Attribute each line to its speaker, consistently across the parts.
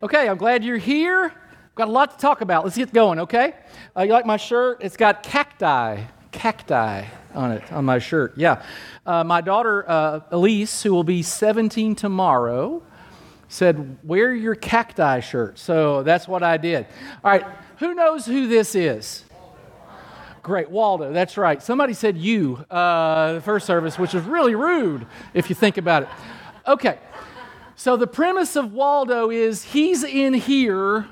Speaker 1: Okay, I'm glad you're here. I've Got a lot to talk about. Let's get going, okay? Uh, you like my shirt? It's got cacti, cacti on it, on my shirt. Yeah. Uh, my daughter, uh, Elise, who will be 17 tomorrow, said, Wear your cacti shirt. So that's what I did. All right, who knows who this is? Great, Waldo, that's right. Somebody said you, uh, the first service, which is really rude if you think about it. Okay, so the premise of Waldo is he's in here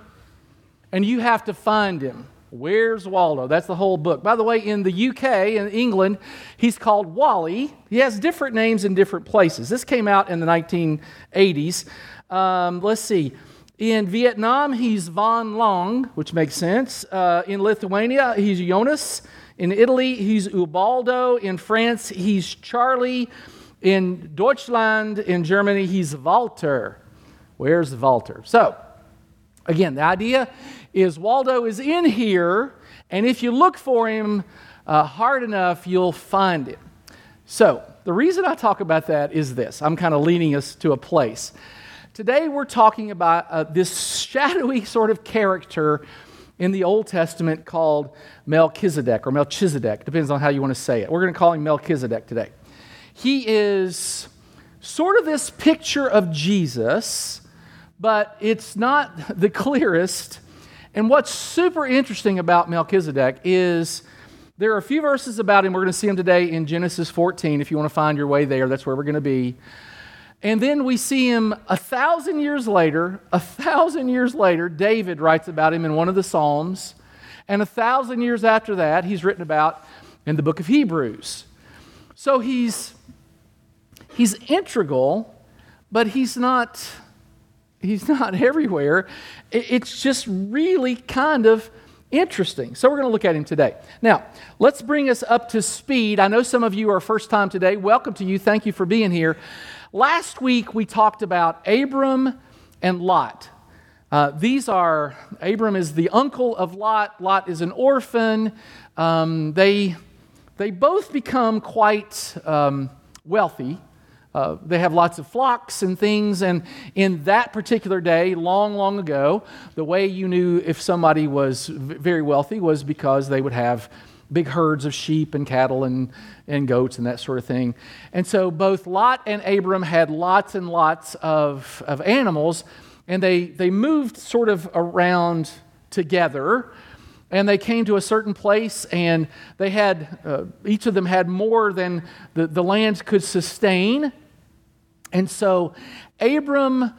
Speaker 1: and you have to find him. Where's Waldo? That's the whole book. By the way, in the UK, in England, he's called Wally. He has different names in different places. This came out in the 1980s. Um, let's see. In Vietnam, he's Von Long, which makes sense. Uh, in Lithuania, he's Jonas. In Italy, he's Ubaldo. In France, he's Charlie. In Deutschland, in Germany, he's Walter. Where's Walter? So, again, the idea is Waldo is in here, and if you look for him uh, hard enough, you'll find him. So, the reason I talk about that is this I'm kind of leading us to a place. Today, we're talking about uh, this shadowy sort of character in the Old Testament called Melchizedek or Melchizedek, depends on how you want to say it. We're going to call him Melchizedek today. He is sort of this picture of Jesus, but it's not the clearest. And what's super interesting about Melchizedek is there are a few verses about him. We're going to see him today in Genesis 14. If you want to find your way there, that's where we're going to be. And then we see him a thousand years later. A thousand years later, David writes about him in one of the Psalms. And a thousand years after that, he's written about in the book of Hebrews. So he's he's integral, but he's not he's not everywhere. It's just really kind of interesting. So we're going to look at him today. Now, let's bring us up to speed. I know some of you are first time today. Welcome to you. Thank you for being here. Last week we talked about Abram and Lot. Uh, these are, Abram is the uncle of Lot. Lot is an orphan. Um, they, they both become quite um, wealthy. Uh, they have lots of flocks and things. And in that particular day, long, long ago, the way you knew if somebody was very wealthy was because they would have big herds of sheep and cattle and, and goats and that sort of thing. And so both Lot and Abram had lots and lots of, of animals, and they, they moved sort of around together and they came to a certain place and they had uh, each of them had more than the, the land could sustain and so Abram,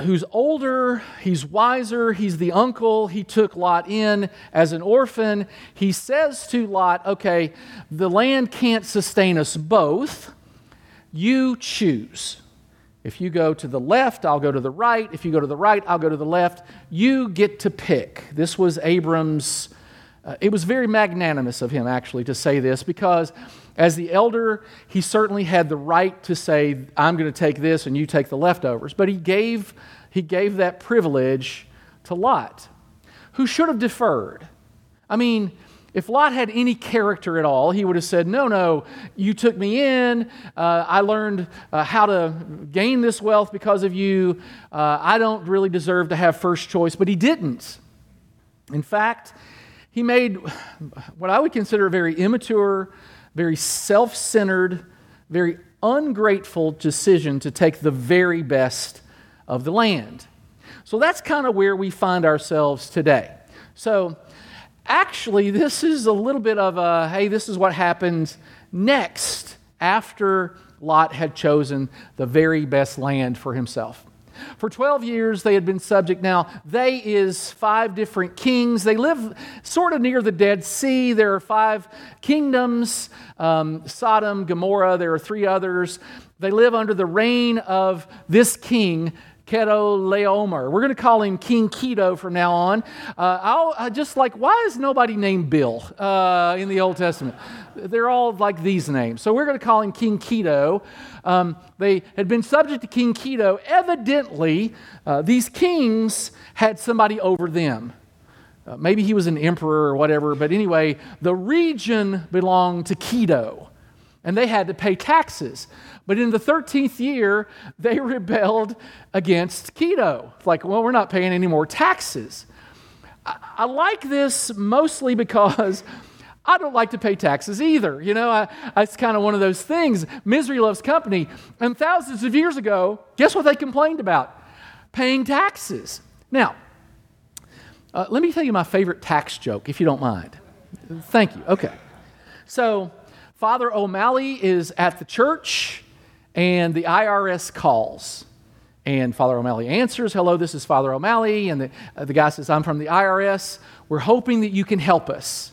Speaker 1: who's older, he's wiser, he's the uncle, he took Lot in as an orphan. He says to Lot, Okay, the land can't sustain us both. You choose. If you go to the left, I'll go to the right. If you go to the right, I'll go to the left. You get to pick. This was Abram's, uh, it was very magnanimous of him actually to say this because as the elder, he certainly had the right to say, I'm going to take this and you take the leftovers. But he gave, he gave that privilege to Lot, who should have deferred. I mean, if Lot had any character at all, he would have said, No, no, you took me in. Uh, I learned uh, how to gain this wealth because of you. Uh, I don't really deserve to have first choice. But he didn't. In fact, he made what I would consider a very immature, very self centered, very ungrateful decision to take the very best of the land. So that's kind of where we find ourselves today. So, actually, this is a little bit of a hey, this is what happens next after Lot had chosen the very best land for himself. For 12 years, they had been subject. Now, they is five different kings. They live sort of near the Dead Sea. There are five kingdoms um, Sodom, Gomorrah, there are three others. They live under the reign of this king Chedorlaomer. We're going to call him King Keto from now on. Uh, I'll I just like, why is nobody named Bill uh, in the Old Testament? They're all like these names. So we're going to call him King Keto. Um, they had been subject to King Keto. Evidently, uh, these kings had somebody over them. Uh, maybe he was an emperor or whatever, but anyway, the region belonged to Keto. and they had to pay taxes. But in the 13th year, they rebelled against. It's like, well, we're not paying any more taxes. I, I like this mostly because I don't like to pay taxes either. You know, I, it's kind of one of those things. Misery loves company. And thousands of years ago, guess what they complained about? Paying taxes. Now, uh, let me tell you my favorite tax joke, if you don't mind. Thank you. Okay. So, Father O'Malley is at the church, and the IRS calls. And Father O'Malley answers, Hello, this is Father O'Malley. And the, uh, the guy says, I'm from the IRS. We're hoping that you can help us.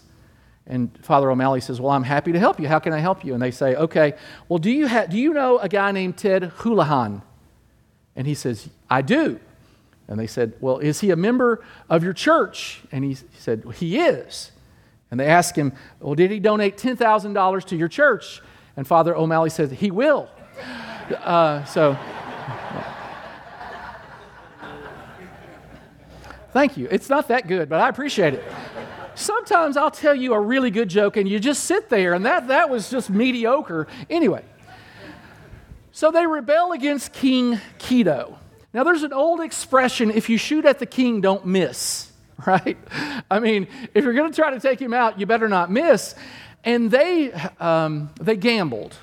Speaker 1: And Father O'Malley says, Well, I'm happy to help you. How can I help you? And they say, Okay, well, do you, ha- do you know a guy named Ted Houlihan? And he says, I do. And they said, Well, is he a member of your church? And he, said, well, He is. And they asked him, Well, did he donate $10,000 to your church? And Father O'Malley said, He will. Uh, so, thank you. It's not that good, but I appreciate it. Sometimes I'll tell you a really good joke and you just sit there, and that, that was just mediocre. Anyway, so they rebel against King Kido. Now, there's an old expression if you shoot at the king, don't miss, right? I mean, if you're going to try to take him out, you better not miss. And they, um, they gambled.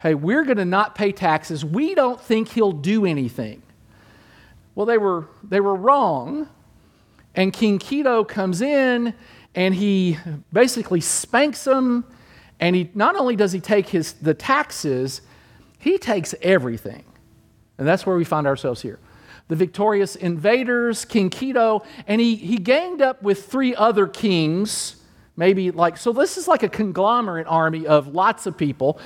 Speaker 1: Hey, we're going to not pay taxes. We don't think he'll do anything. Well, they were, they were wrong and King Kido comes in and he basically spanks them. And he not only does he take his, the taxes, he takes everything. And that's where we find ourselves here. The victorious invaders, King Kido, and he, he ganged up with three other kings, maybe like, so this is like a conglomerate army of lots of people.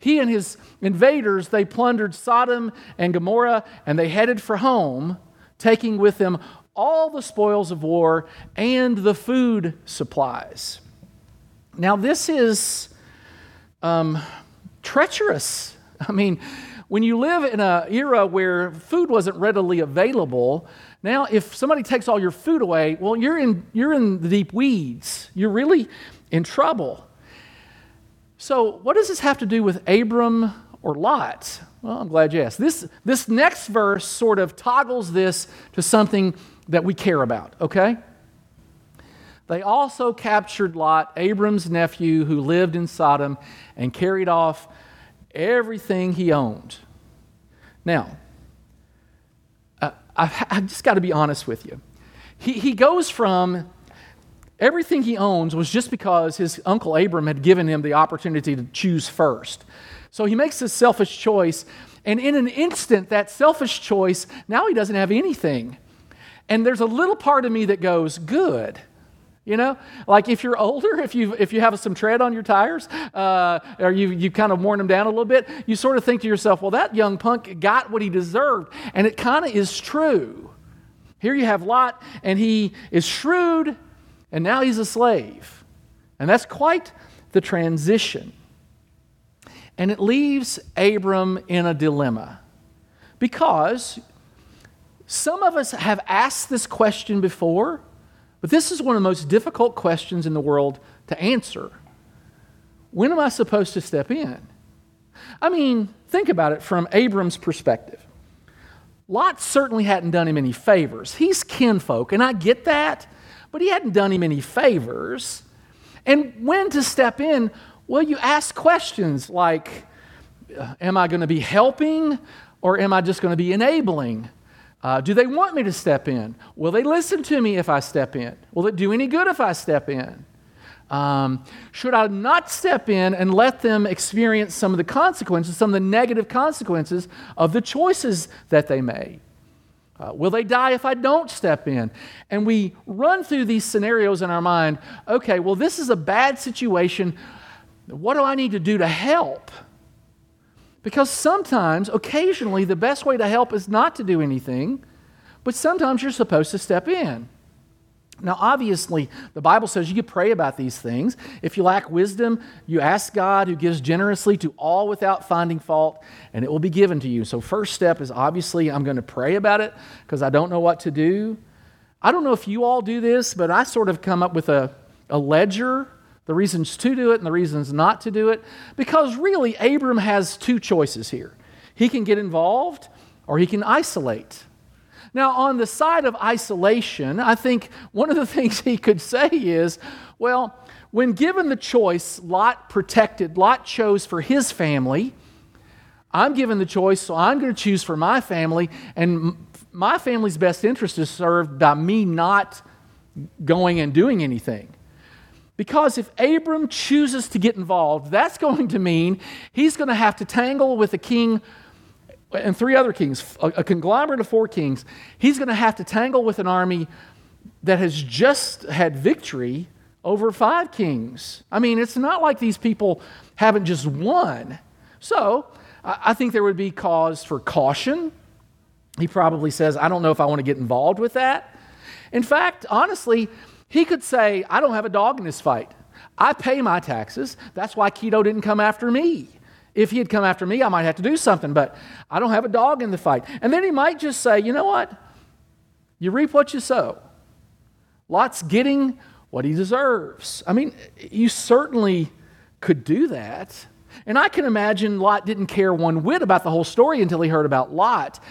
Speaker 1: He and his invaders, they plundered Sodom and Gomorrah, and they headed for home, taking with them all the spoils of war and the food supplies. Now, this is um, treacherous. I mean, when you live in an era where food wasn't readily available, now if somebody takes all your food away, well, you're in, you're in the deep weeds. You're really in trouble. So, what does this have to do with Abram or Lot? Well, I'm glad you asked. This, this next verse sort of toggles this to something that we care about, okay? They also captured Lot, Abram's nephew, who lived in Sodom, and carried off everything he owned. Now, uh, I've, I've just got to be honest with you. He, he goes from everything he owns was just because his uncle Abram had given him the opportunity to choose first. So he makes this selfish choice, and in an instant, that selfish choice, now he doesn't have anything. And there's a little part of me that goes, good. You know, like if you're older, if you if you have some tread on your tires, uh, or you you kind of worn them down a little bit, you sort of think to yourself, well, that young punk got what he deserved, and it kind of is true. Here you have Lot, and he is shrewd, and now he's a slave, and that's quite the transition. And it leaves Abram in a dilemma because some of us have asked this question before, but this is one of the most difficult questions in the world to answer. When am I supposed to step in? I mean, think about it from Abram's perspective. Lot certainly hadn't done him any favors. He's kinfolk, and I get that, but he hadn't done him any favors. And when to step in? Well, you ask questions like uh, Am I going to be helping or am I just going to be enabling? Uh, do they want me to step in? Will they listen to me if I step in? Will it do any good if I step in? Um, should I not step in and let them experience some of the consequences, some of the negative consequences of the choices that they made? Uh, will they die if I don't step in? And we run through these scenarios in our mind okay, well, this is a bad situation. What do I need to do to help? Because sometimes, occasionally, the best way to help is not to do anything, but sometimes you're supposed to step in. Now, obviously, the Bible says you can pray about these things. If you lack wisdom, you ask God, who gives generously to all without finding fault, and it will be given to you. So, first step is obviously I'm going to pray about it because I don't know what to do. I don't know if you all do this, but I sort of come up with a, a ledger the reasons to do it and the reasons not to do it, because really, Abram has two choices here. He can get involved or he can isolate. Now, on the side of isolation, I think one of the things he could say is, well, when given the choice, Lot protected, Lot chose for his family. I'm given the choice, so I'm going to choose for my family, and my family's best interest is served by me not going and doing anything. Because if Abram chooses to get involved, that's going to mean he's going to have to tangle with a king and three other kings, a, conglomerate of four kings. He's going to have to tangle with an army that has just had victory over five kings. I mean, it's not like these people haven't just won. So I think there would be cause for caution. He probably says, I don't know if I want to get involved with that. In fact, honestly, he could say, I don't have a dog in this fight. I pay my taxes. That's why Keto didn't come after me. If he had come after me, I might have to do something, but I don't have a dog in the fight. And then he might just say, you know what? You reap what you sow. Lot's getting what he deserves. I mean, you certainly could do that. And I can imagine Lot didn't care one whit about the whole story until he heard about Lot.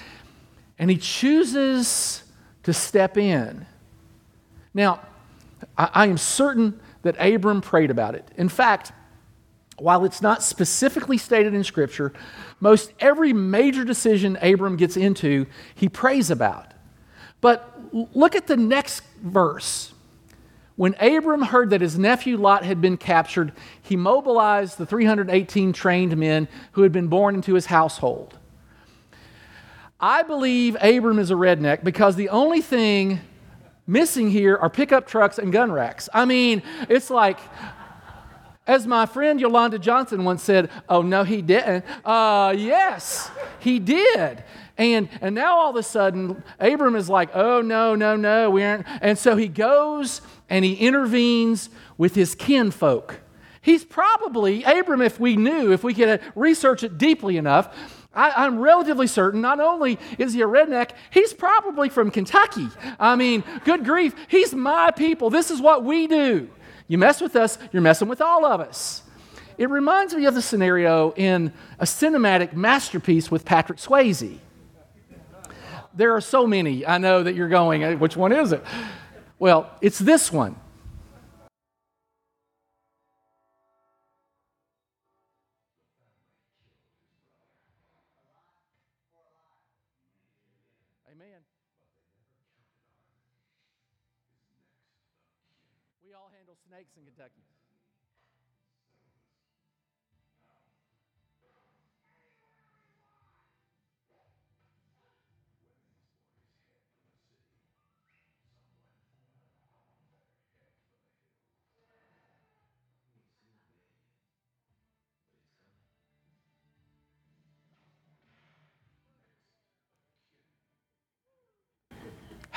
Speaker 1: And he chooses to step in. Now, I, I am certain that Abram prayed about it. In fact, while it's not specifically stated in Scripture, most every major decision Abram gets into, he prays about. But look at the next verse. When Abram heard that his nephew Lot had been captured, he mobilized the 318 trained men who had been born into his household. I believe Abram is a redneck because the only thing missing here are pickup trucks and gun racks. I mean, it's like, as my friend Yolanda Johnson once said, oh, no, he didn't. Uh, yes, he did. And, and now all of a sudden, Abram is like, oh, no, no, no, we aren't. And so he goes and he intervenes with his kinfolk. He's probably, Abram, if we knew, if we could research it deeply enough, I, am relatively certain not only is he a redneck, he's probably from Kentucky. I mean, good grief, he's my people. This is what we do. You mess with us, you're messing with all of us. It reminds me of the scenario in a cinematic masterpiece with Patrick Swayze. There are so many. I know that you're going, which one is it? Well, it's this one. Amen. We all handle snakes in Kentucky.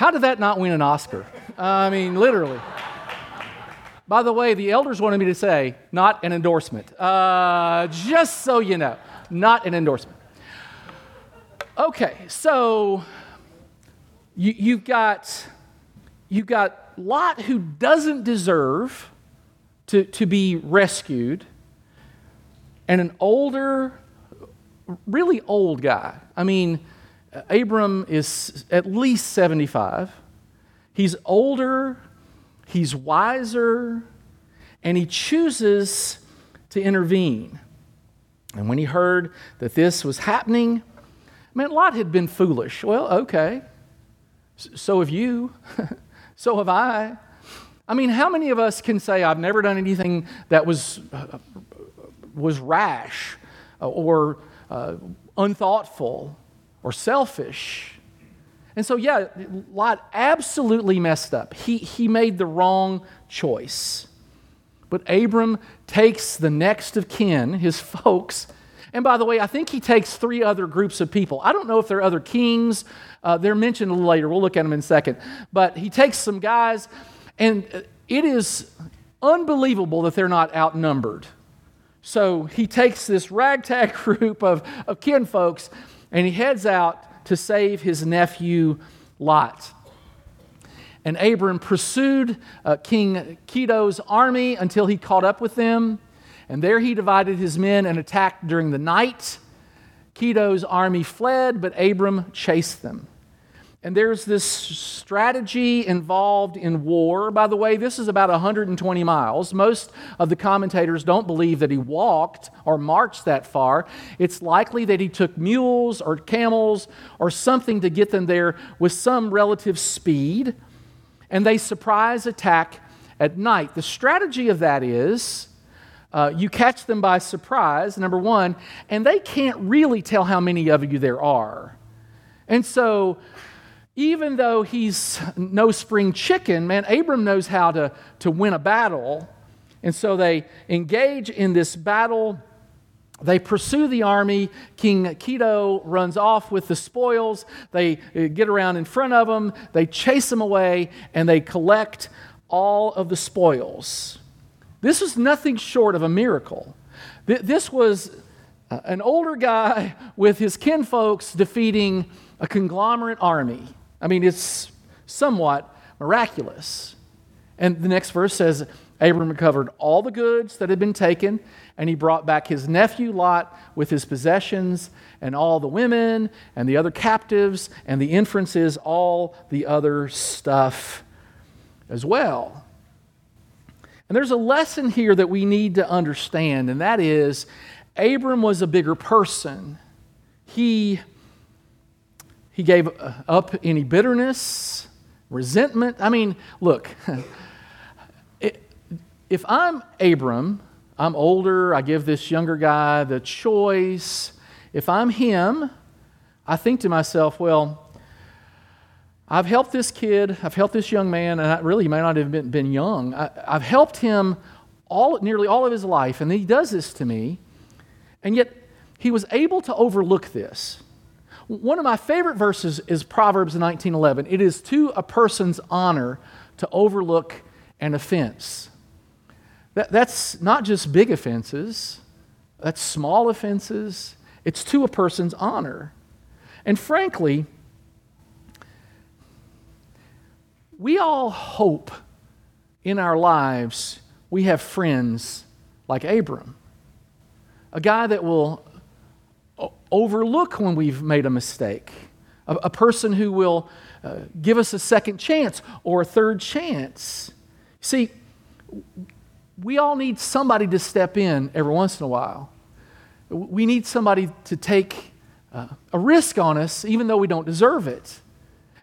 Speaker 1: How did that not win an Oscar? I mean, literally. By the way, the elders wanted me to say, not an endorsement. Uh, just so you know, not an endorsement. Okay, so you, you've got you've got Lot who doesn't deserve to, to be rescued, and an older, really old guy. I mean, Abram is at least 75. He's older, he's wiser, and he chooses to intervene. And when he heard that this was happening, I mean, Lot had been foolish. Well, okay. So have you. so have I. I mean, how many of us can say, I've never done anything that was, uh, was rash or uh, unthoughtful or selfish. And so, yeah, Lot absolutely messed up. He, he made the wrong choice. But Abram takes the next of kin, his folks, and by the way, I think he takes three other groups of people. I don't know if they're other kings. Uh, they're mentioned a little later. We'll look at them in a second. But he takes some guys, and it is unbelievable that they're not outnumbered. So he takes this ragtag group of, of kin folks and he heads out to save his nephew Lot. And Abram pursued uh, King Kedor's army until he caught up with them. And there he divided his men and attacked during the night. Kedor's army fled, but Abram chased them. And there's this strategy involved in war. By the way, this is about 120 miles. Most of the commentators don't believe that he walked or marched that far. It's likely that he took mules or camels or something to get them there with some relative speed. And they surprise attack at night. The strategy of that is uh, you catch them by surprise, number one, and they can't really tell how many of you there are. And so even though he's no spring chicken, man, Abram knows how to, to win a battle. And so they engage in this battle. They pursue the army. King Kedor runs off with the spoils. They uh, get around in front of them. They chase them away and they collect all of the spoils. This was nothing short of a miracle. This was uh, an older guy with his kinfolks defeating a conglomerate army. I mean, it's somewhat miraculous. And the next verse says Abram recovered all the goods that had been taken, and he brought back his nephew Lot with his possessions, and all the women, and the other captives, and the inferences, all the other stuff as well. And there's a lesson here that we need to understand, and that is Abram was a bigger person. He he gave uh, up any bitterness, resentment. I mean, look, if I'm Abram, I'm older, I give this younger guy the choice. If I'm him, I think to myself, well, I've helped this kid, I've helped this young man, and I, really, he may not have been, been young. I, have helped him all, nearly all of his life, and he does this to me, and yet he was able to overlook this. One of my favorite verses is Proverbs 19:11. It is to a person's honor to overlook an offense. That, that's not just big offenses, that's small offenses. It's to a person's honor. And frankly, we all hope in our lives we have friends like Abram, a guy that will overlook when we've made a mistake, a, a person who will uh, give us a second chance or a third chance. See, we all need somebody to step in every once in a while. We need somebody to take uh, a risk on us, even though we don't deserve it.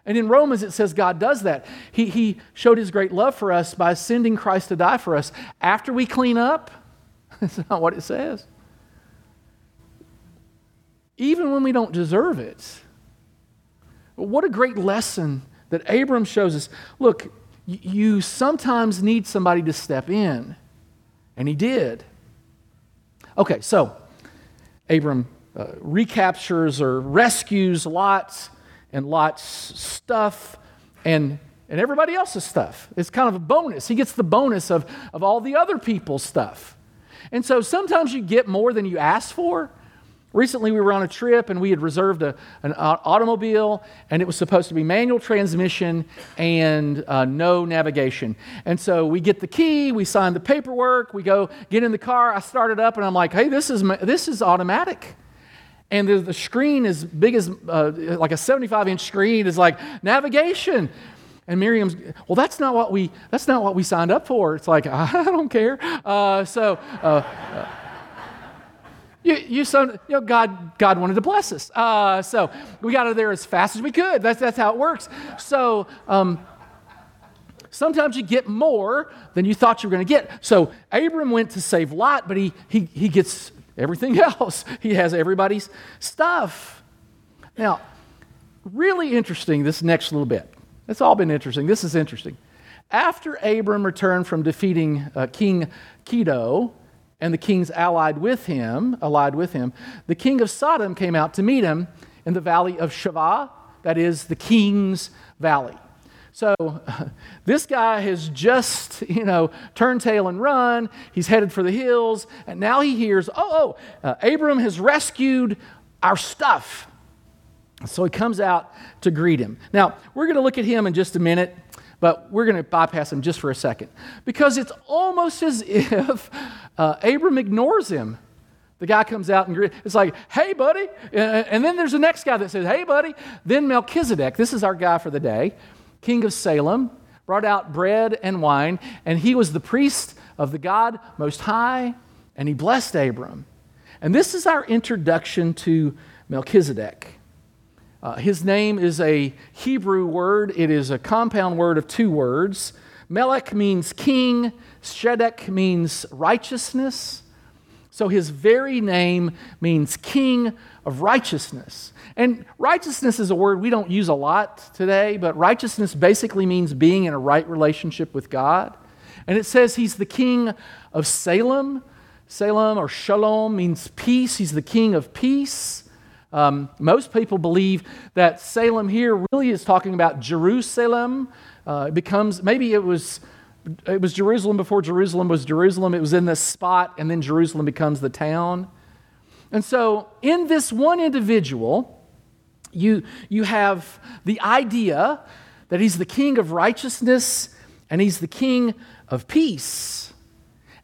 Speaker 1: And in Romans, it says God does that. He, he showed his great love for us by sending Christ to die for us. After we clean up, that's not what it says even when we don't deserve it. What a great lesson that Abram shows us. Look, you sometimes need somebody to step in, and he did. Okay, so Abram uh, recaptures or rescues Lot's and Lot's stuff and, and everybody else's stuff. It's kind of a bonus. He gets the bonus of, of all the other people's stuff. And so sometimes you get more than you ask for. Recently, we were on a trip and we had reserved a, an automobile, and it was supposed to be manual transmission and uh, no navigation. And so we get the key, we sign the paperwork, we go get in the car. I start it up, and I'm like, hey, this is, this is automatic. And the, the screen is big as uh, like a 75 inch screen is like navigation. And Miriam's, well, that's not what we, that's not what we signed up for. It's like, I don't care. Uh, so, uh, you, you, so, you know, God, God wanted to bless us. Uh, so we got out of there as fast as we could. That's, that's how it works. So um, sometimes you get more than you thought you were going to get. So Abram went to save Lot, but he, he, he gets everything else. He has everybody's stuff. Now, really interesting, this next little bit. It's all been interesting. This is interesting. After Abram returned from defeating uh, King Kedor, and the kings allied with him, allied with him, the king of Sodom came out to meet him in the valley of Shaveh, that is the king's valley. So this guy has just, you know, turned tail and run. He's headed for the hills, and now he hears, oh, oh, uh, Abram has rescued our stuff. So he comes out to greet him. Now, we're going to look at him in just a minute, But we're going to bypass him just for a second because it's almost as if uh, Abram ignores him. The guy comes out and it's like, hey, buddy. And then there's the next guy that says, hey, buddy. Then Melchizedek, this is our guy for the day, king of Salem, brought out bread and wine, and he was the priest of the God Most High, and he blessed Abram. And this is our introduction to Melchizedek. Uh, his name is a Hebrew word, it is a compound word of two words. Melech means king, Shedek means righteousness. So his very name means king of righteousness. And righteousness is a word we don't use a lot today, but righteousness basically means being in a right relationship with God. And it says he's the king of Salem. Salem or Shalom means peace. He's the king of peace. Um, most people believe that Salem here really is talking about Jerusalem. Uh, it becomes, maybe it was, it was Jerusalem before Jerusalem was Jerusalem. It was in this spot, and then Jerusalem becomes the town. And so, in this one individual, you, you have the idea that he's the king of righteousness and he's the king of peace.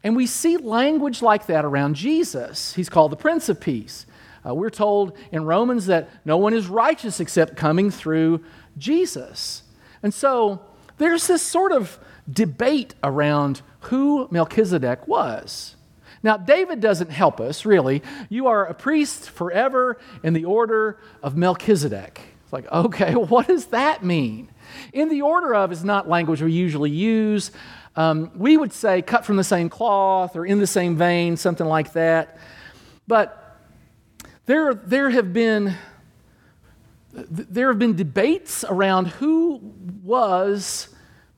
Speaker 1: And we see language like that around Jesus. He's called the Prince of Peace. Uh, we're told in Romans that no one is righteous except coming through Jesus. And so there's this sort of debate around who Melchizedek was. Now, David doesn't help us, really. You are a priest forever in the order of Melchizedek. It's like, okay, what does that mean? In the order of is not language we usually use. Um, we would say cut from the same cloth or in the same vein, something like that. But there, there have been there have been debates around who was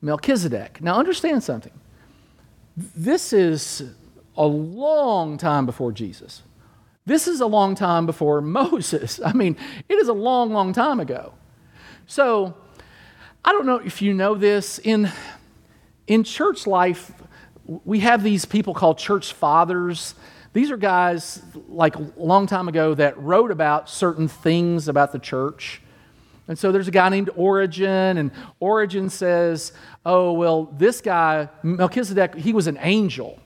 Speaker 1: Melchizedek. Now, understand something. This is a long time before Jesus. This is a long time before Moses. I mean, it is a long, long time ago. So, I don't know if you know this. In, in church life, we have these people called church fathers. These are guys like a long time ago that wrote about certain things about the church. And so there's a guy named Origen, and Origen says, Oh, well, this guy, Melchizedek, he was an angel.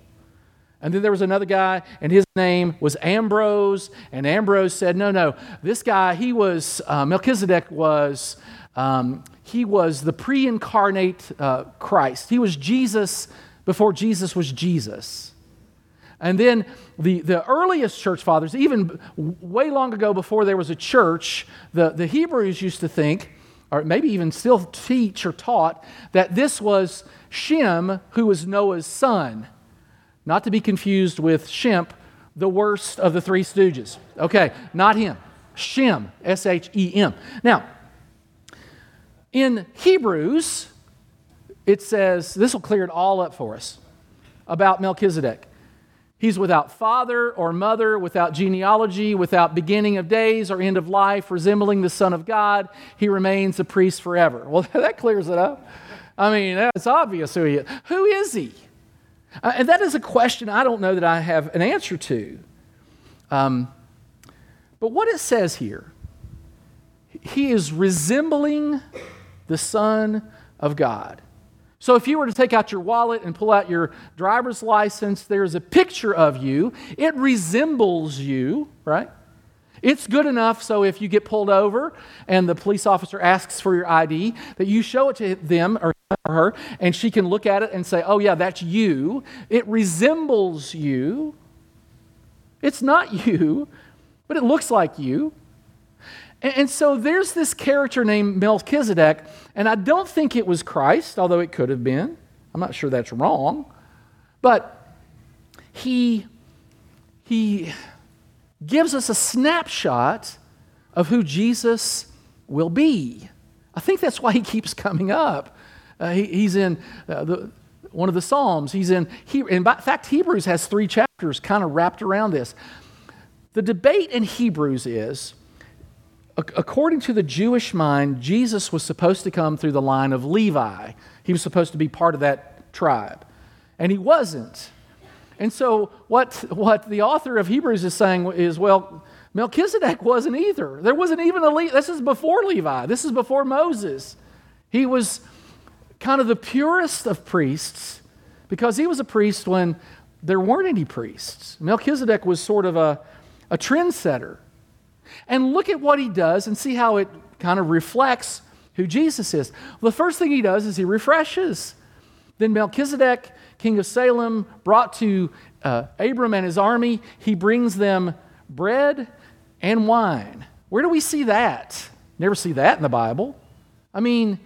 Speaker 1: And then there was another guy, and his name was Ambrose. And Ambrose said, No, no, this guy, he was, uh, Melchizedek was, um, he was the pre incarnate uh, Christ. He was Jesus before Jesus was Jesus. And then the, the earliest church fathers, even way long ago before there was a church, the, the Hebrews used to think, or maybe even still teach or taught, that this was Shem, who was Noah's son. Not to be confused with Shemp, the worst of the three stooges. Okay, not him. Shem, S H E M. Now, in Hebrews, it says, this will clear it all up for us about Melchizedek. He's without father or mother, without genealogy, without beginning of days or end of life, resembling the Son of God. He remains a priest forever. Well, that clears it up. I mean, it's obvious who he is. Who is he? Uh, and that is a question I don't know that I have an answer to. Um, but what it says here, he is resembling the Son of God. So if you were to take out your wallet and pull out your driver's license, there's a picture of you. It resembles you, right? It's good enough so if you get pulled over and the police officer asks for your ID, that you show it to them or her and she can look at it and say, oh, yeah, that's you. It resembles you. It's not you, but it looks like you. And, and so there's this character named Melchizedek, and I don't think it was Christ, although it could have been. I'm not sure that's wrong. But he, he gives us a snapshot of who Jesus will be. I think that's why he keeps coming up. Uh, he, he's in uh, the, one of the Psalms. He's in, he, in fact, Hebrews has three chapters kind of wrapped around this. The debate in Hebrews is according to the Jewish mind, Jesus was supposed to come through the line of Levi. He was supposed to be part of that tribe. And he wasn't. And so, what, what the author of Hebrews is saying is well, Melchizedek wasn't either. There wasn't even a Levi. This is before Levi, this is before Moses. He was kind of the purest of priests because he was a priest when there weren't any priests. Melchizedek was sort of a, a trendsetter. And look at what he does and see how it kind of reflects who Jesus is. The first thing he does is he refreshes. Then Melchizedek, king of Salem, brought to uh, Abram and his army, he brings them bread and wine. Where do we see that? Never see that in the Bible. I mean,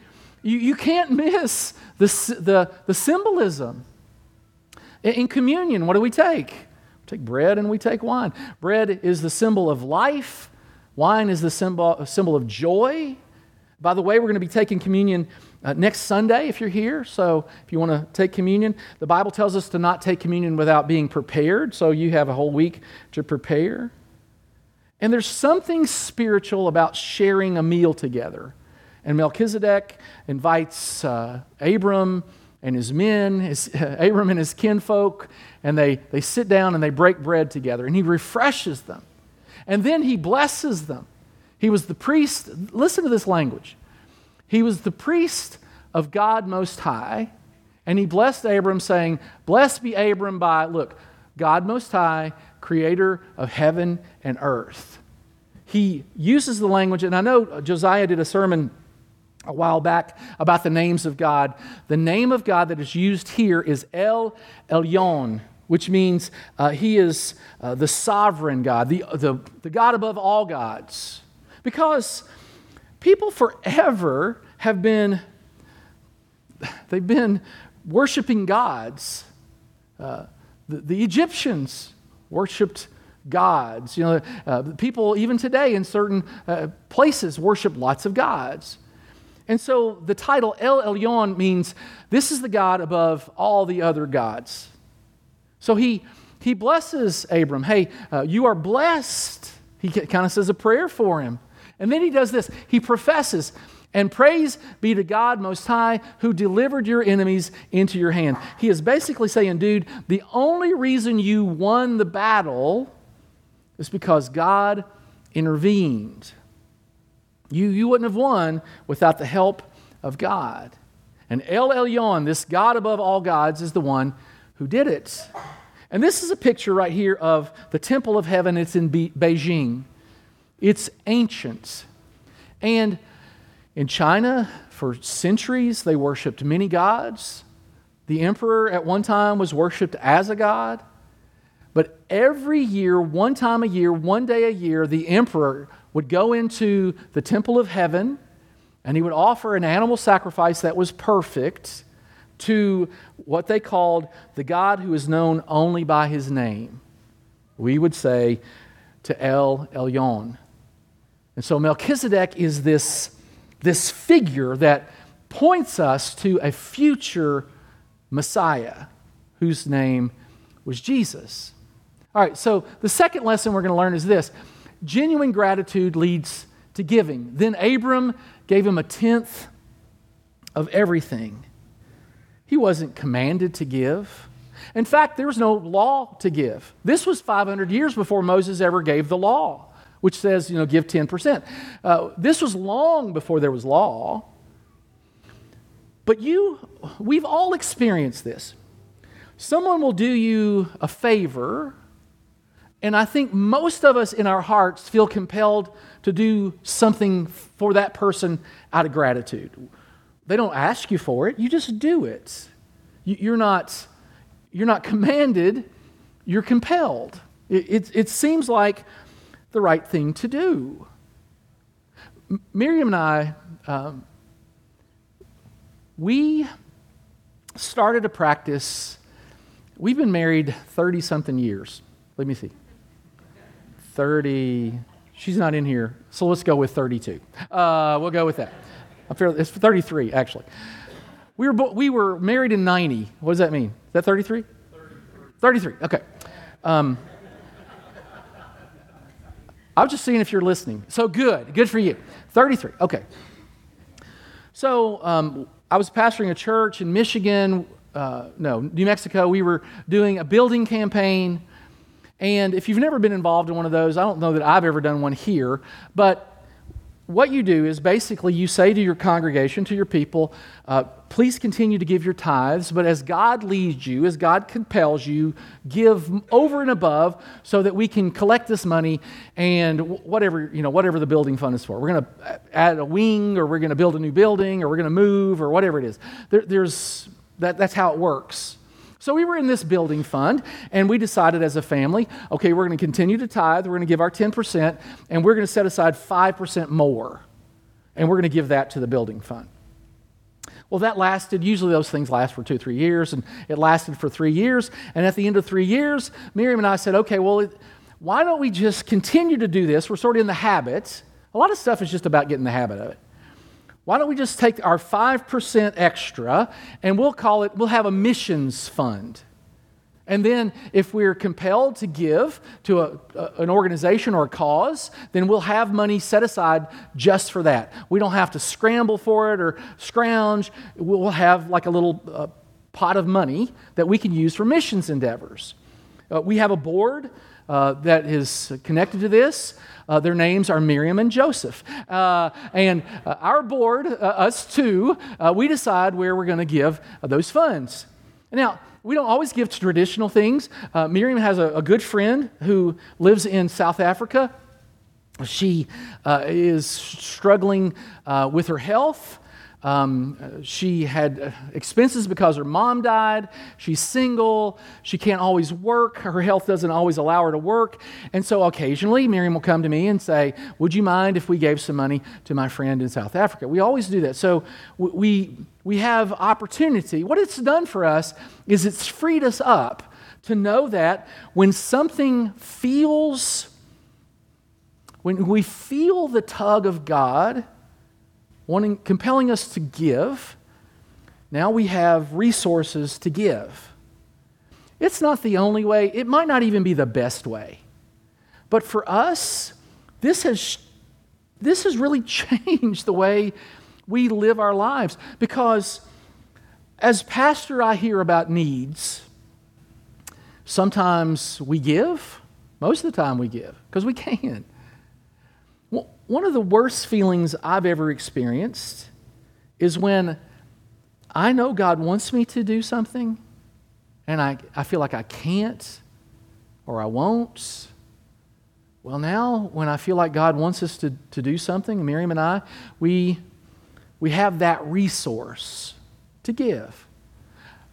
Speaker 1: you, you can't miss the, the, the symbolism. In, in communion, what do we take? We take bread and we take wine. Bread is the symbol of life, wine is the symbol, symbol of joy. By the way, we're going to be taking communion uh, next Sunday if you're here. So if you want to take communion, the Bible tells us to not take communion without being prepared. So you have a whole week to prepare. And there's something spiritual about sharing a meal together. And Melchizedek invites uh, Abram and his men, his, uh, Abram and his kinfolk, and they, they sit down and they break bread together. And he refreshes them. And then he blesses them. He was the priest, listen to this language. He was the priest of God Most High, and he blessed Abram, saying, Blessed be Abram by, look, God Most High, creator of heaven and earth. He uses the language, and I know Josiah did a sermon a while back about the names of God. The name of God that is used here is El Elyon, which means uh, he is uh, the sovereign God, the, the, the God above all gods. Because people forever have been, they've been worshiping gods. Uh, the, the, Egyptians worshiped gods. You know, uh, people even today in certain uh, places worship lots of gods. And so the title El Elyon means this is the God above all the other gods. So he, he blesses Abram. Hey, uh, you are blessed. He kind of says a prayer for him. And then he does this he professes, and praise be to God Most High who delivered your enemies into your hand. He is basically saying, dude, the only reason you won the battle is because God intervened. You, you wouldn't have won without the help of God. And El Elyon, this God above all gods, is the one who did it. And this is a picture right here of the temple of heaven. It's in Be- Beijing. It's ancient. And in China, for centuries, they worshiped many gods. The emperor at one time was worshiped as a god. But every year, one time a year, one day a year, the emperor would go into the temple of heaven and he would offer an animal sacrifice that was perfect to what they called the God who is known only by his name. We would say to El Elyon. And so Melchizedek is this, this figure that points us to a future Messiah whose name was Jesus. All right, so the second lesson we're going to learn is this genuine gratitude leads to giving. Then Abram gave him a tenth of everything. He wasn't commanded to give. In fact, there was no law to give. This was 500 years before Moses ever gave the law which says, you know, give 10%. Uh, this was long before there was law. But you, we've all experienced this. Someone will do you a favor, and I think most of us in our hearts feel compelled to do something for that person out of gratitude. They don't ask you for it, you just do it. You're not, you're not commanded, you're compelled. It, it, it seems like the right thing to do. Miriam and I, um, we started a practice. We've been married 30 something years. Let me see. 30. She's not in here, so let's go with 32. Uh, we'll go with that. I'm fairly, it's 33, actually. We were, we were married in 90. What does that mean? Is that 33? 33. 33, okay. Um, I was just seeing if you're listening. So good. Good for you. 33. Okay. So um, I was pastoring a church in Michigan, uh, no, New Mexico. We were doing a building campaign. And if you've never been involved in one of those, I don't know that I've ever done one here, but what you do is basically you say to your congregation, to your people, uh, please continue to give your tithes, but as God leads you, as God compels you, give over and above so that we can collect this money and whatever, you know, whatever the building fund is for. We're going to add a wing or we're going to build a new building or we're going to move or whatever it is. There, there's, that, that's how it works. So we were in this building fund, and we decided as a family okay, we're going to continue to tithe, we're going to give our 10%, and we're going to set aside 5% more, and we're going to give that to the building fund. Well, that lasted, usually those things last for two, three years, and it lasted for three years. And at the end of three years, Miriam and I said, okay, well, why don't we just continue to do this? We're sort of in the habit. A lot of stuff is just about getting the habit of it why don't we just take our 5% extra and we'll call it, we'll have a missions fund. And then, if we're compelled to give to a, a, an organization or a cause, then we'll have money set aside just for that. We don't have to scramble for it or scrounge. We'll have like a little uh, pot of money that we can use for missions endeavors. Uh, we have a board uh, that is connected to this. Uh, their names are Miriam and Joseph. Uh, and uh, our board, uh, us two, uh, we decide where we're going to give those funds. Now, we don't always give to traditional things. Miriam has a, a, good friend who lives in South Africa. She is struggling with her health. Um, she had expenses because her mom died. She's single. She can't always work. Her health doesn't always allow her to work. And so occasionally, Miriam will come to me and say, Would you mind if we gave some money to my friend in South Africa? We always do that. So we, we have opportunity. What it's done for us is it's freed us up to know that when something feels, when we feel the tug of God, wanting, compelling us to give. Now we have resources to give. It's not the only way, it might not even be the best way. But for us, this has, this has really changed the way we live our lives because as pastor, I hear about needs. Sometimes we give, most of the time we give, because we can. One of the worst feelings I've ever experienced is when I know God wants me to do something and I, I feel like I can't or I won't. Well, now, when I feel like God wants us to, to do something, Miriam and I, we, we have that resource to give.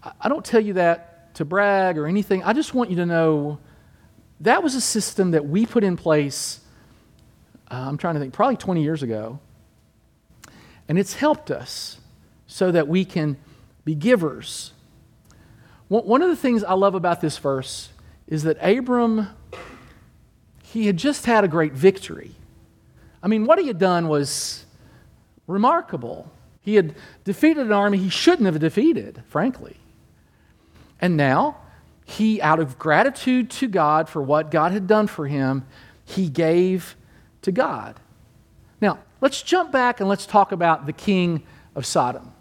Speaker 1: I, I don't tell you that to brag or anything. I just want you to know that was a system that we put in place uh, I'm trying to think, probably 20 years ago. And it's helped us so that we can be givers. One of the things I love about this verse is that Abram, he had just had a great victory. I mean, what he had done was remarkable. He had defeated an army he shouldn't have defeated, frankly. And now, he, out of gratitude to God for what God had done for him, he gave to God. Now, let's jump back and let's talk about the king of Sodom.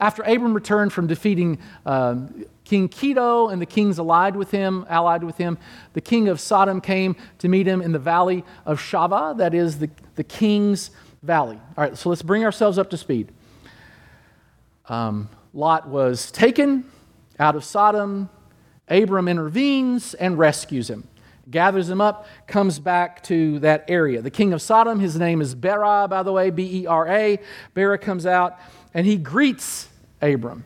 Speaker 1: After Abram returned from defeating um, King Kedar and the kings allied with him, allied with him, the king of Sodom came to meet him in the valley of Shaveh, that is the, the king's valley. All right, so let's bring ourselves up to speed. Um, Lot was taken out of Sodom. Abram intervenes and rescues him gathers them up, comes back to that area. The king of Sodom, his name is Bera, by the way, B E R A. Bera comes out and he greets Abram.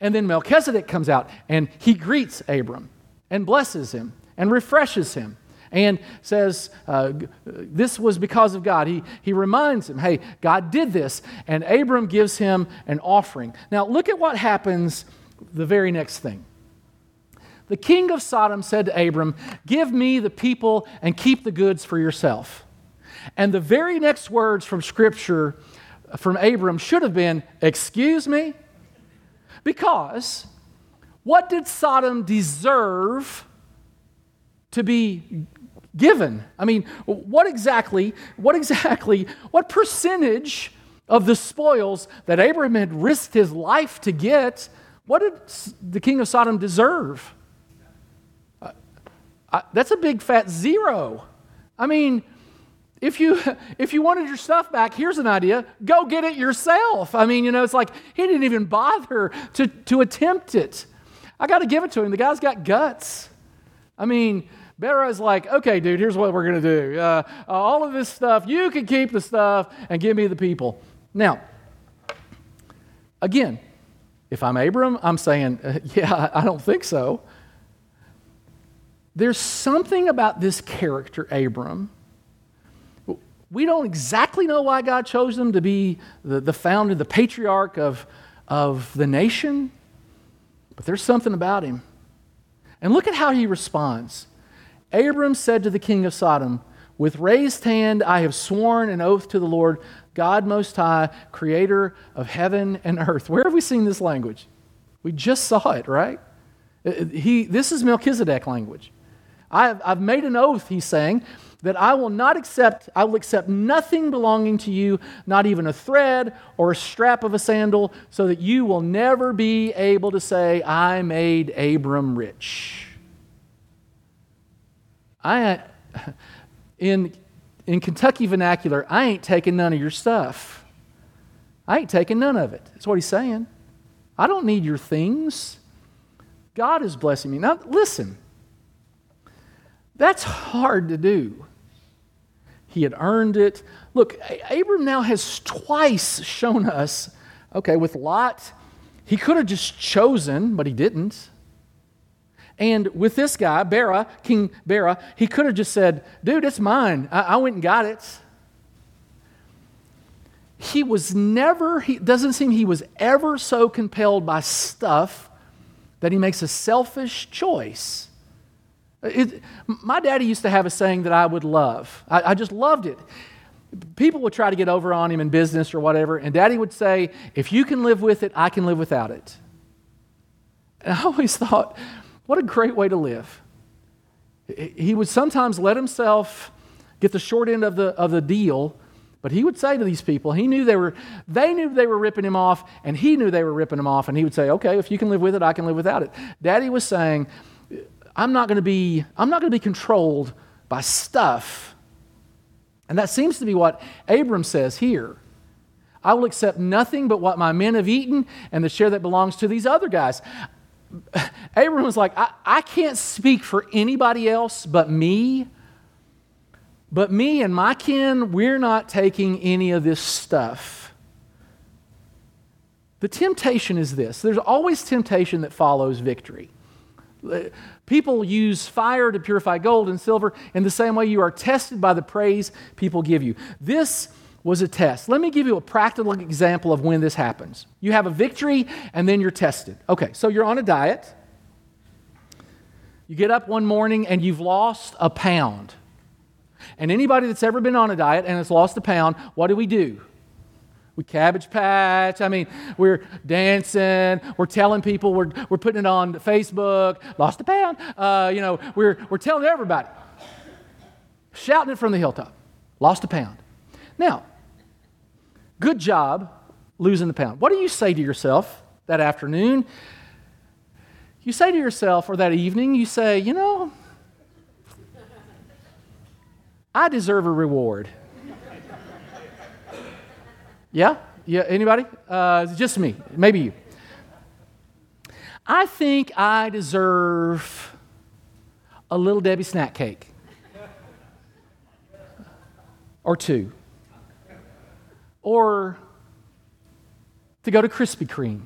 Speaker 1: And then Melchizedek comes out and he greets Abram and blesses him and refreshes him and says, uh, This was because of God. He, he reminds him, Hey, God did this. And Abram gives him an offering. Now, look at what happens the very next thing. The king of Sodom said to Abram, Give me the people and keep the goods for yourself. And the very next words from Scripture from Abram should have been, Excuse me? Because what did Sodom deserve to be given? I mean, what exactly, what exactly, what percentage of the spoils that Abram had risked his life to get, what did the king of Sodom deserve? That's a big fat zero. I mean, if you if you wanted your stuff back, here's an idea: go get it yourself. I mean, you know, it's like he didn't even bother to to attempt it. I got to give it to him. The guy's got guts. I mean, is like, okay, dude, here's what we're gonna do. Uh, all of this stuff, you can keep the stuff and give me the people. Now, again, if I'm Abram, I'm saying, uh, yeah, I don't think so. There's something about this character, Abram. We don't exactly know why God chose him to be the, the founder, the patriarch of, of the nation, but there's something about him. And look at how he responds. Abram said to the king of Sodom, With raised hand I have sworn an oath to the Lord, God Most High, creator of heaven and earth. Where have we seen this language? We just saw it, right? Uh, he, this is Melchizedek language. I've, I've made an oath, he's saying, that I will not accept, I will accept nothing belonging to you, not even a thread or a strap of a sandal, so that you will never be able to say, I made Abram rich. I, in, in Kentucky vernacular, I ain't taking none of your stuff. I ain't taking none of it. That's what he's saying. I don't need your things. God is blessing me. Now, listen, that's hard to do. He had earned it. Look, Abram now has twice shown us, okay, with Lot, he could have just chosen, but he didn't. And with this guy, Bera, King Bera, he could have just said, dude, it's mine. I, I went and got it. He was never, he doesn't seem he was ever so compelled by stuff that he makes a selfish choice. It, my daddy used to have a saying that I would love. I, I just loved it. People would try to get over on him in business or whatever, and daddy would say, If you can live with it, I can live without it. And I always thought, what a great way to live. He would sometimes let himself get the short end of the, of the deal, but he would say to these people, he knew they were, they knew they were ripping him off, and he knew they were ripping him off, and he would say, okay, if you can live with it, I can live without it. Daddy was saying, I'm not going to be, I'm not going to be controlled by stuff. And that seems to be what Abram says here. I will accept nothing but what my men have eaten and the share that belongs to these other guys. Abram was like, I, I can't speak for anybody else but me. But me and my kin, we're not taking any of this stuff. The temptation is this there's always temptation that follows victory. People use fire to purify gold and silver in the same way you are tested by the praise people give you. This was a test. Let me give you a practical example of when this happens. You have a victory and then you're tested. Okay, so you're on a diet. You get up one morning and you've lost a pound. And anybody that's ever been on a diet and has lost a pound, what do we do? We cabbage patch. I mean, we're dancing. We're telling people. We're, we're putting it on Facebook. Lost a pound. Uh, you know, we're, we're telling everybody. Shouting it from the hilltop. Lost a pound. Now, good job losing the pound. What do you say to yourself that afternoon? You say to yourself, or that evening, you say, you know, I deserve a reward. Yeah? Yeah, anybody? Uh, just me, maybe you. I think I deserve a Little Debbie snack cake or two, or to go to Krispy Kreme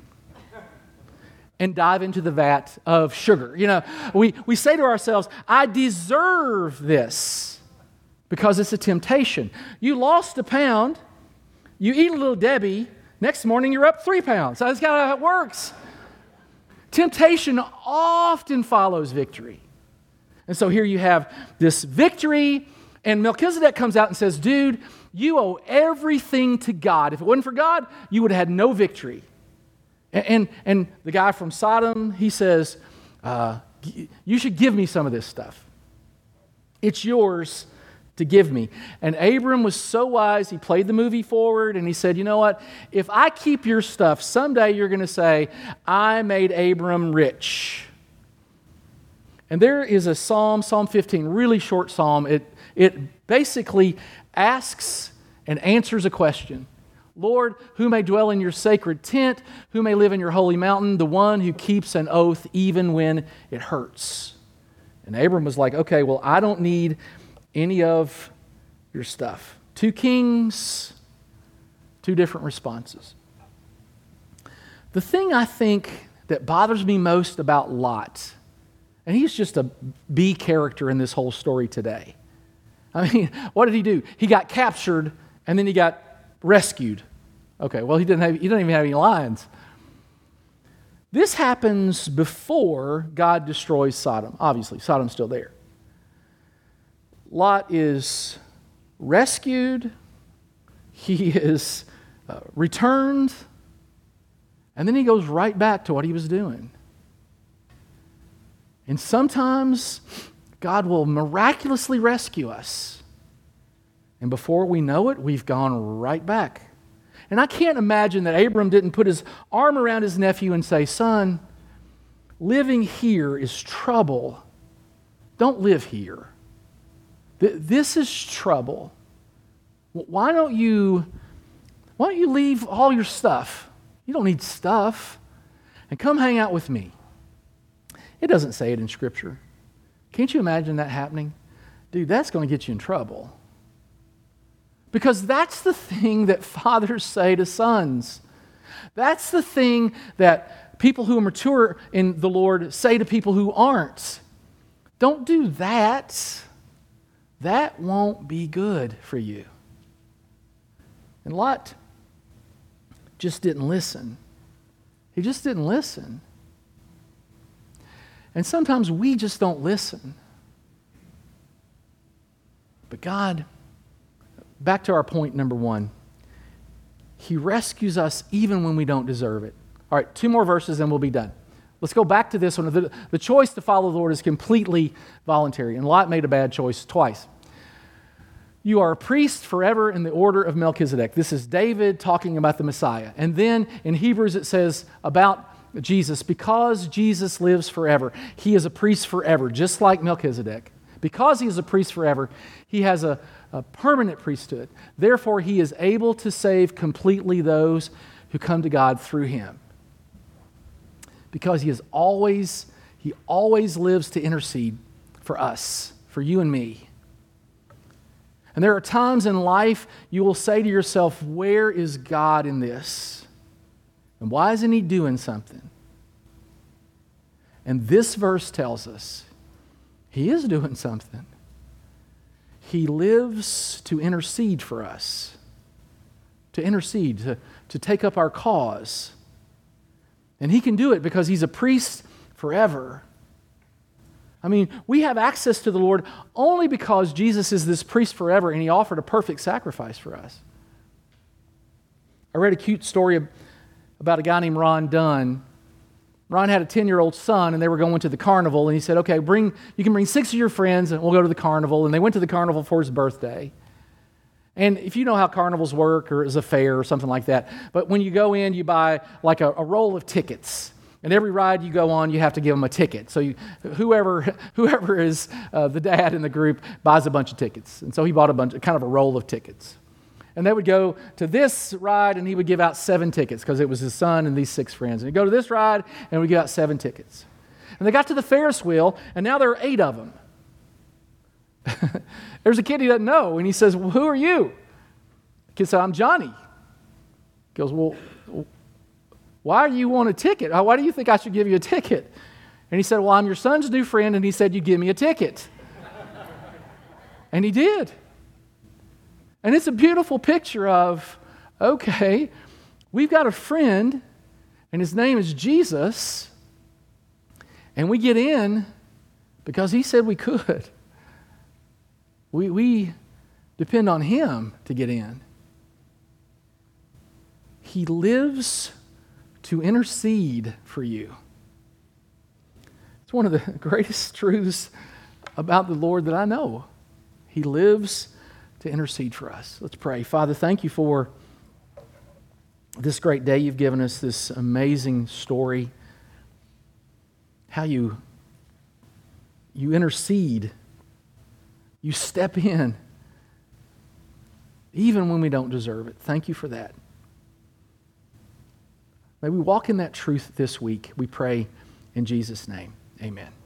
Speaker 1: and dive into the vat of sugar. You know, we, we say to ourselves, I deserve this because it's a temptation. You lost a pound you eat a Little Debbie, next morning you're up three pounds. That's how it works. Temptation often follows victory. And so here you have this victory, and Melchizedek comes out and says, Dude, you owe everything to God. If it wasn't for God, you would have had no victory. And, and, and the guy from Sodom, he says, uh, You should give me some of this stuff. It's yours to give me. And Abram was so wise, he played the movie forward and he said, You know what? If I keep your stuff, someday you're going to say, I made Abram rich. And there is a psalm, Psalm 15, really short psalm. It, it basically asks and answers a question Lord, who may dwell in your sacred tent? Who may live in your holy mountain? The one who keeps an oath even when it hurts. And Abram was like, okay, well, I don't need any of your stuff. Two kings, two different responses. The thing I think that bothers me most about Lot, and he's just a B character in this whole story today. I mean, what did he do? He got captured and then he got rescued. Okay, well, he didn't, have, he didn't even have any lines. This happens before God destroys Sodom. Obviously, Sodom's still there. Lot is rescued, he is uh, returned, and then he goes right back to what he was doing. And sometimes God will miraculously rescue us. And before we know it, we've gone right back. And I can't imagine that Abram didn't put his arm around his nephew and say, Son, living here is trouble. Don't live here. This is trouble. Why don't you why don't you leave all your stuff? You don't need stuff. And come hang out with me. It doesn't say it in Scripture. Can't you imagine that happening? Dude, that's going to get you in trouble. Because that's the thing that fathers say to sons. That's the thing that people who are mature in the Lord say to people who aren't. Don't do that. That won't be good for you. And Lot just didn't listen. He just didn't listen. And sometimes we just don't listen. But God, back to our point number one, He rescues us even when we don't deserve it. All right, two more verses and we'll be done. Let's go back to this one. The, the choice to follow the Lord is completely voluntary, and Lot made a bad choice twice. You are a priest forever in the order of Melchizedek. This is David talking about the Messiah. And then in Hebrews it says about Jesus, because Jesus lives forever, he is a priest forever, just like Melchizedek. Because he is a priest forever, he has a, a permanent priesthood. Therefore, he is able to save completely those who come to God through him. Because he is always, he always lives to intercede for us, for you and me. And there are times in life you will say to yourself, Where is God in this? And why isn't He doing something? And this verse tells us He is doing something. He lives to intercede for us, to intercede, to, to take up our cause. And He can do it because He's a priest forever. I mean, we have access to the Lord only because Jesus is this priest forever and he offered a perfect sacrifice for us. I read a cute story about a guy named Ron Dunn. Ron had a 10 year old son and they were going to the carnival and he said, Okay, bring, you can bring six of your friends and we'll go to the carnival. And they went to the carnival for his birthday. And if you know how carnivals work or is a fair or something like that, but when you go in, you buy like a, a roll of tickets. And every ride you go on, you have to give them a ticket. So you, whoever, whoever is uh, the dad in the group buys a bunch of tickets. And so he bought a bunch, kind of a roll of tickets. And they would go to this ride, and he would give out seven tickets because it was his son and these six friends. And he'd go to this ride, and we give out seven tickets. And they got to the Ferris wheel, and now there are eight of them. There's a kid he doesn't know, and he says, well, Who are you? The kid said, I'm Johnny. He goes, Well, why do you want a ticket? Why do you think I should give you a ticket? And he said, Well, I'm your son's new friend, and he said, You give me a ticket. and he did. And it's a beautiful picture of okay, we've got a friend, and his name is Jesus, and we get in because he said we could. We, we depend on him to get in. He lives to intercede for you. It's one of the greatest truths about the Lord that I know. He lives to intercede for us. Let's pray. Father, thank you for this great day you've given us, this amazing story. How you you intercede, you step in, even when we don't deserve it. Thank you for that. May we walk in that truth this week. We pray in Jesus' name. Amen.